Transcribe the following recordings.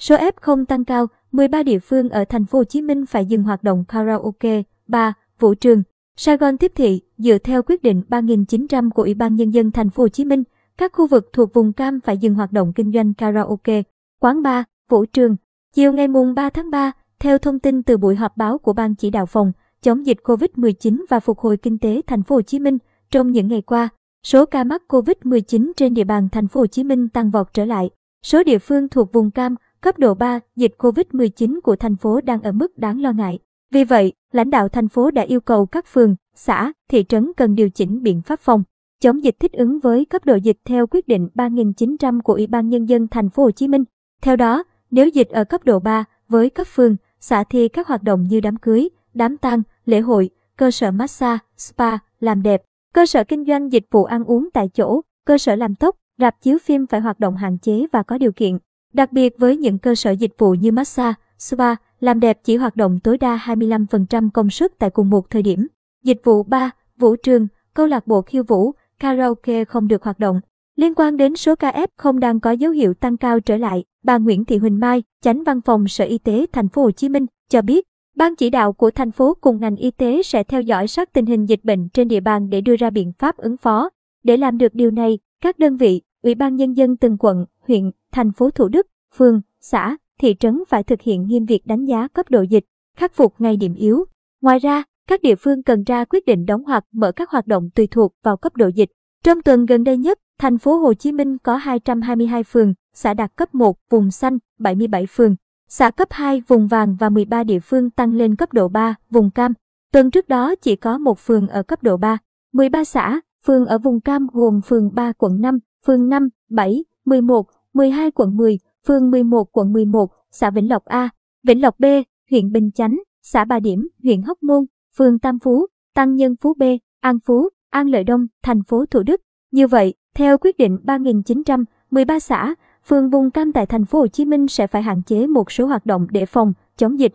Số F0 tăng cao, 13 địa phương ở thành phố Hồ Chí Minh phải dừng hoạt động karaoke, bar, vũ trường. Sài Gòn tiếp thị, dựa theo quyết định 3900 của Ủy ban nhân dân thành phố Hồ Chí Minh, các khu vực thuộc vùng cam phải dừng hoạt động kinh doanh karaoke, quán bar, vũ trường. Chiều ngày mùng 3 tháng 3, theo thông tin từ buổi họp báo của Ban chỉ đạo phòng chống dịch COVID-19 và phục hồi kinh tế thành phố Hồ Chí Minh, trong những ngày qua, số ca mắc COVID-19 trên địa bàn thành phố Hồ Chí Minh tăng vọt trở lại. Số địa phương thuộc vùng cam, cấp độ 3, dịch COVID-19 của thành phố đang ở mức đáng lo ngại. Vì vậy, lãnh đạo thành phố đã yêu cầu các phường, xã, thị trấn cần điều chỉnh biện pháp phòng chống dịch thích ứng với cấp độ dịch theo quyết định 3900 của Ủy ban nhân dân thành phố Hồ Chí Minh. Theo đó, nếu dịch ở cấp độ 3 với các phường, xã thì các hoạt động như đám cưới, đám tang, lễ hội, cơ sở massage, spa, làm đẹp, cơ sở kinh doanh dịch vụ ăn uống tại chỗ, cơ sở làm tóc, rạp chiếu phim phải hoạt động hạn chế và có điều kiện. Đặc biệt với những cơ sở dịch vụ như massage, spa, làm đẹp chỉ hoạt động tối đa 25% công suất tại cùng một thời điểm. Dịch vụ bar, vũ trường, câu lạc bộ khiêu vũ, karaoke không được hoạt động. Liên quan đến số ca F không đang có dấu hiệu tăng cao trở lại, bà Nguyễn Thị Huỳnh Mai, Chánh Văn phòng Sở Y tế Thành phố Hồ Chí Minh cho biết, ban chỉ đạo của thành phố cùng ngành y tế sẽ theo dõi sát tình hình dịch bệnh trên địa bàn để đưa ra biện pháp ứng phó. Để làm được điều này, các đơn vị, Ủy ban nhân dân từng quận, huyện, thành phố Thủ Đức, phường, xã, thị trấn phải thực hiện nghiêm việc đánh giá cấp độ dịch, khắc phục ngay điểm yếu. Ngoài ra, các địa phương cần ra quyết định đóng hoặc mở các hoạt động tùy thuộc vào cấp độ dịch. Trong tuần gần đây nhất, thành phố Hồ Chí Minh có 222 phường, xã đạt cấp 1, vùng xanh, 77 phường, xã cấp 2, vùng vàng và 13 địa phương tăng lên cấp độ 3, vùng cam. Tuần trước đó chỉ có một phường ở cấp độ 3, 13 xã, phường ở vùng cam gồm phường 3 quận 5, phường 5, 7, 11, 12 quận 10, phường 11 quận 11, xã Vĩnh Lộc A, Vĩnh Lộc B, huyện Bình Chánh, xã Bà Điểm, huyện Hóc Môn, phường Tam Phú, Tăng Nhân Phú B, An Phú, An Lợi Đông, thành phố Thủ Đức. Như vậy, theo quyết định 3913 xã, phường vùng cam tại thành phố Hồ Chí Minh sẽ phải hạn chế một số hoạt động để phòng chống dịch.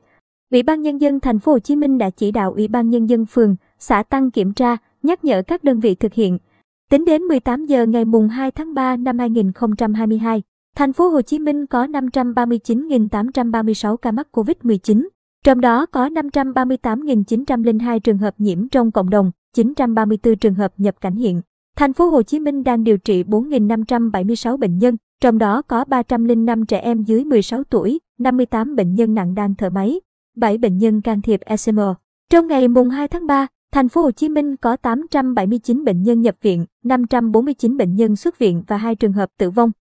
Ủy ban nhân dân thành phố Hồ Chí Minh đã chỉ đạo Ủy ban nhân dân phường, xã tăng kiểm tra, nhắc nhở các đơn vị thực hiện. Tính đến 18 giờ ngày mùng 2 tháng 3 năm 2022, thành phố Hồ Chí Minh có 539.836 ca mắc COVID-19. Trong đó có 538.902 trường hợp nhiễm trong cộng đồng, 934 trường hợp nhập cảnh hiện. Thành phố Hồ Chí Minh đang điều trị 4.576 bệnh nhân, trong đó có 305 trẻ em dưới 16 tuổi, 58 bệnh nhân nặng đang thở máy, 7 bệnh nhân can thiệp ECMO. Trong ngày mùng 2 tháng 3, thành phố Hồ Chí Minh có 879 bệnh nhân nhập viện, 549 bệnh nhân xuất viện và 2 trường hợp tử vong.